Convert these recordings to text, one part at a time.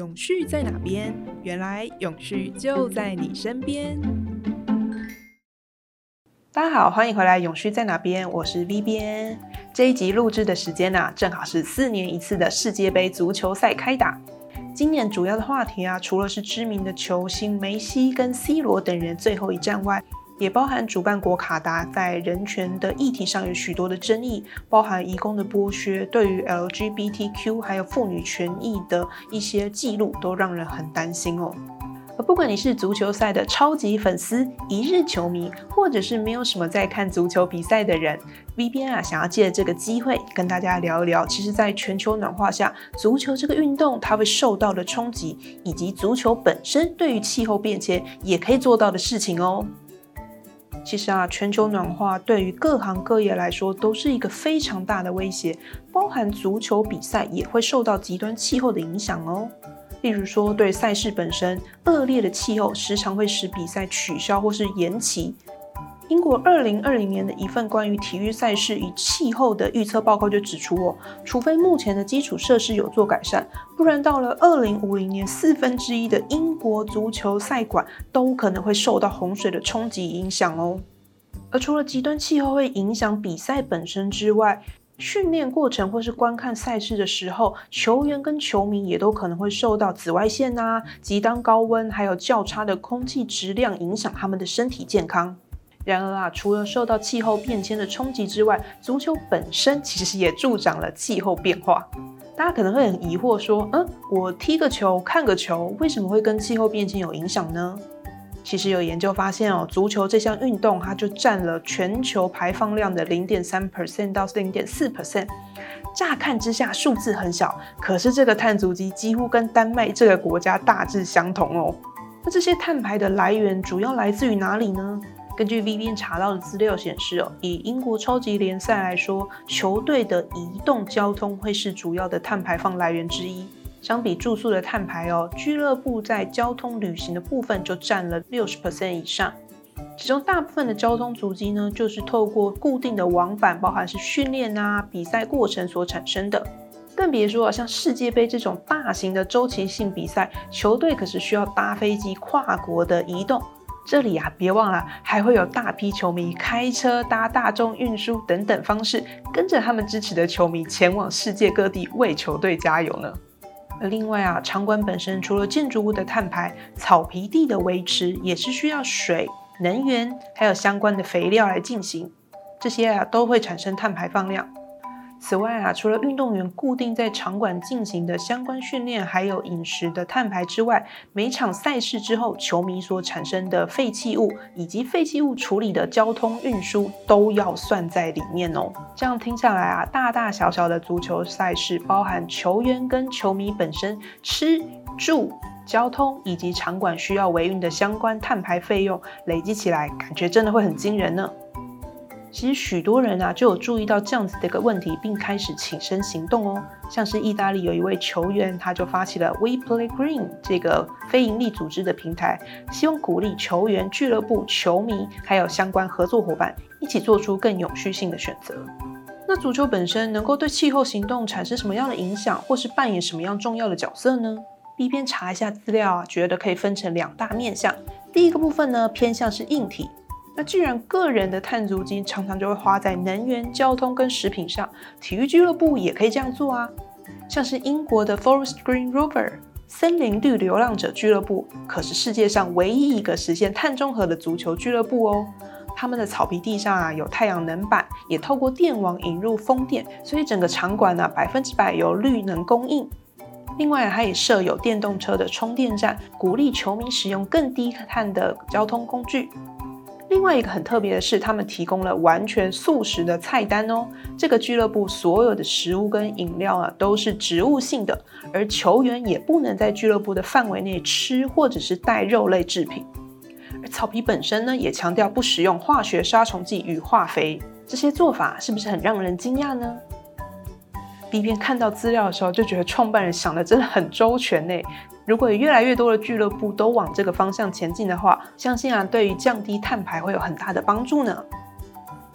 永续在哪边？原来永续就在你身边。大家好，欢迎回来《永续在哪边》，我是 V 边。这一集录制的时间呢，正好是四年一次的世界杯足球赛开打。今年主要的话题啊，除了是知名的球星梅西跟 C 罗等人最后一战外，也包含主办国卡达在人权的议题上有许多的争议，包含移工的剥削，对于 LGBTQ 还有妇女权益的一些记录，都让人很担心哦。不管你是足球赛的超级粉丝、一日球迷，或者是没有什么在看足球比赛的人，V 边啊，想要借这个机会跟大家聊一聊，其实在全球暖化下，足球这个运动它会受到的冲击，以及足球本身对于气候变迁也可以做到的事情哦。其实啊，全球暖化对于各行各业来说都是一个非常大的威胁，包含足球比赛也会受到极端气候的影响哦。例如说，对赛事本身恶劣的气候，时常会使比赛取消或是延期。英国二零二零年的一份关于体育赛事与气候的预测报告就指出哦，除非目前的基础设施有做改善，不然到了二零五零年，四分之一的英国足球赛馆都可能会受到洪水的冲击影响哦。而除了极端气候会影响比赛本身之外，训练过程或是观看赛事的时候，球员跟球迷也都可能会受到紫外线啊、极端高温，还有较差的空气质量影响他们的身体健康。然而啊，除了受到气候变迁的冲击之外，足球本身其实也助长了气候变化。大家可能会很疑惑说，嗯，我踢个球、看个球，为什么会跟气候变迁有影响呢？其实有研究发现哦，足球这项运动它就占了全球排放量的零点三 percent 到零点四 percent。乍看之下数字很小，可是这个碳足迹几乎跟丹麦这个国家大致相同哦。那这些碳排的来源主要来自于哪里呢？根据 V B 查到的资料显示，哦，以英国超级联赛来说，球队的移动交通会是主要的碳排放来源之一。相比住宿的碳排哦，俱乐部在交通旅行的部分就占了六十 percent 以上。其中大部分的交通足迹呢，就是透过固定的往返，包含是训练啊、比赛过程所产生的。更别说啊像世界杯这种大型的周期性比赛，球队可是需要搭飞机跨国的移动。这里啊，别忘了还会有大批球迷开车、搭大众运输等等方式，跟着他们支持的球迷前往世界各地为球队加油呢。而另外啊，场馆本身除了建筑物的碳排，草皮地的维持也是需要水、能源还有相关的肥料来进行，这些啊都会产生碳排放量。此外啊，除了运动员固定在场馆进行的相关训练，还有饮食的碳排之外，每场赛事之后，球迷所产生的废弃物以及废弃物处理的交通运输都要算在里面哦。这样听下来啊，大大小小的足球赛事，包含球员跟球迷本身吃住、交通以及场馆需要维运的相关碳排费用，累积起来，感觉真的会很惊人呢。其实许多人啊就有注意到这样子的一个问题，并开始起身行动哦。像是意大利有一位球员，他就发起了 We Play Green 这个非营利组织的平台，希望鼓励球员、俱乐部、球迷还有相关合作伙伴一起做出更永续性的选择。那足球本身能够对气候行动产生什么样的影响，或是扮演什么样重要的角色呢？一边查一下资料啊，觉得可以分成两大面向。第一个部分呢，偏向是硬体。那既然个人的碳足迹常常就会花在能源、交通跟食品上，体育俱乐部也可以这样做啊。像是英国的 Forest Green Rover 森林绿流浪者俱乐部，可是世界上唯一一个实现碳中和的足球俱乐部哦。他们的草皮地上啊有太阳能板，也透过电网引入风电，所以整个场馆呢百分之百由绿能供应。另外，它也设有电动车的充电站，鼓励球迷使用更低碳的交通工具。另外一个很特别的是，他们提供了完全素食的菜单哦。这个俱乐部所有的食物跟饮料啊都是植物性的，而球员也不能在俱乐部的范围内吃或者是带肉类制品。而草皮本身呢，也强调不使用化学杀虫剂与化肥。这些做法是不是很让人惊讶呢？一边看到资料的时候，就觉得创办人想的真的很周全呢。如果越来越多的俱乐部都往这个方向前进的话，相信啊，对于降低碳排会有很大的帮助呢。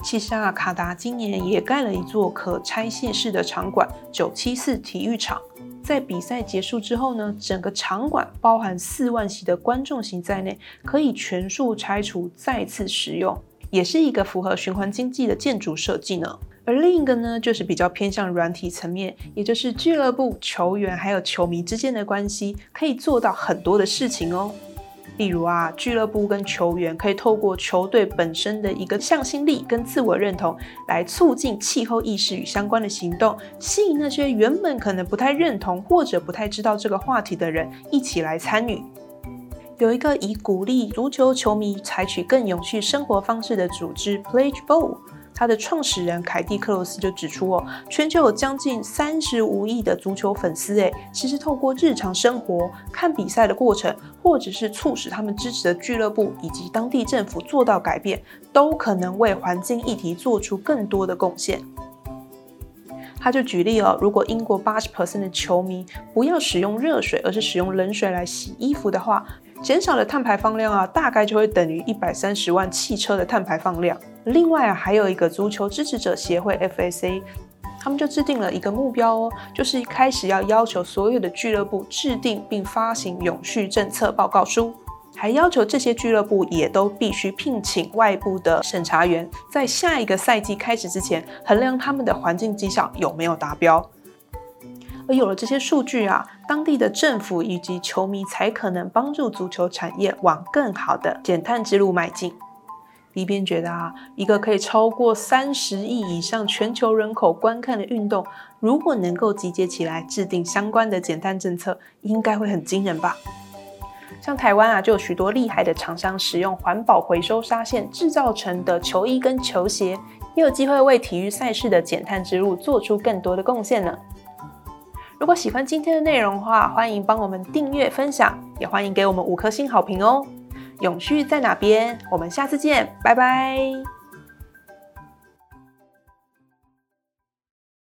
其实啊，卡达今年也盖了一座可拆卸式的场馆——九七四体育场。在比赛结束之后呢，整个场馆包含四万席的观众席在内，可以全数拆除再次使用，也是一个符合循环经济的建筑设计呢。而另一个呢，就是比较偏向软体层面，也就是俱乐部、球员还有球迷之间的关系，可以做到很多的事情哦。例如啊，俱乐部跟球员可以透过球队本身的一个向心力跟自我认同，来促进气候意识与相关的行动，吸引那些原本可能不太认同或者不太知道这个话题的人一起来参与。有一个以鼓励足球球迷采取更永续生活方式的组织 Pledge Ball。他的创始人凯蒂·克罗斯就指出哦，全球有将近三十五亿的足球粉丝，诶，其实透过日常生活、看比赛的过程，或者是促使他们支持的俱乐部以及当地政府做到改变，都可能为环境议题做出更多的贡献。他就举例哦，如果英国八十 percent 的球迷不要使用热水，而是使用冷水来洗衣服的话，减少的碳排放量啊，大概就会等于一百三十万汽车的碳排放量。另外啊，还有一个足球支持者协会 FSA，他们就制定了一个目标哦，就是一开始要要求所有的俱乐部制定并发行永续政策报告书，还要求这些俱乐部也都必须聘请外部的审查员，在下一个赛季开始之前，衡量他们的环境绩效有没有达标。而有了这些数据啊，当地的政府以及球迷才可能帮助足球产业往更好的减碳之路迈进。李边觉得啊，一个可以超过三十亿以上全球人口观看的运动，如果能够集结起来制定相关的减碳政策，应该会很惊人吧？像台湾啊，就有许多厉害的厂商使用环保回收纱线制造成的球衣跟球鞋，也有机会为体育赛事的减碳之路做出更多的贡献呢。如果喜欢今天的内容的话，欢迎帮我们订阅分享，也欢迎给我们五颗星好评哦。永续在哪边？我们下次见，拜拜。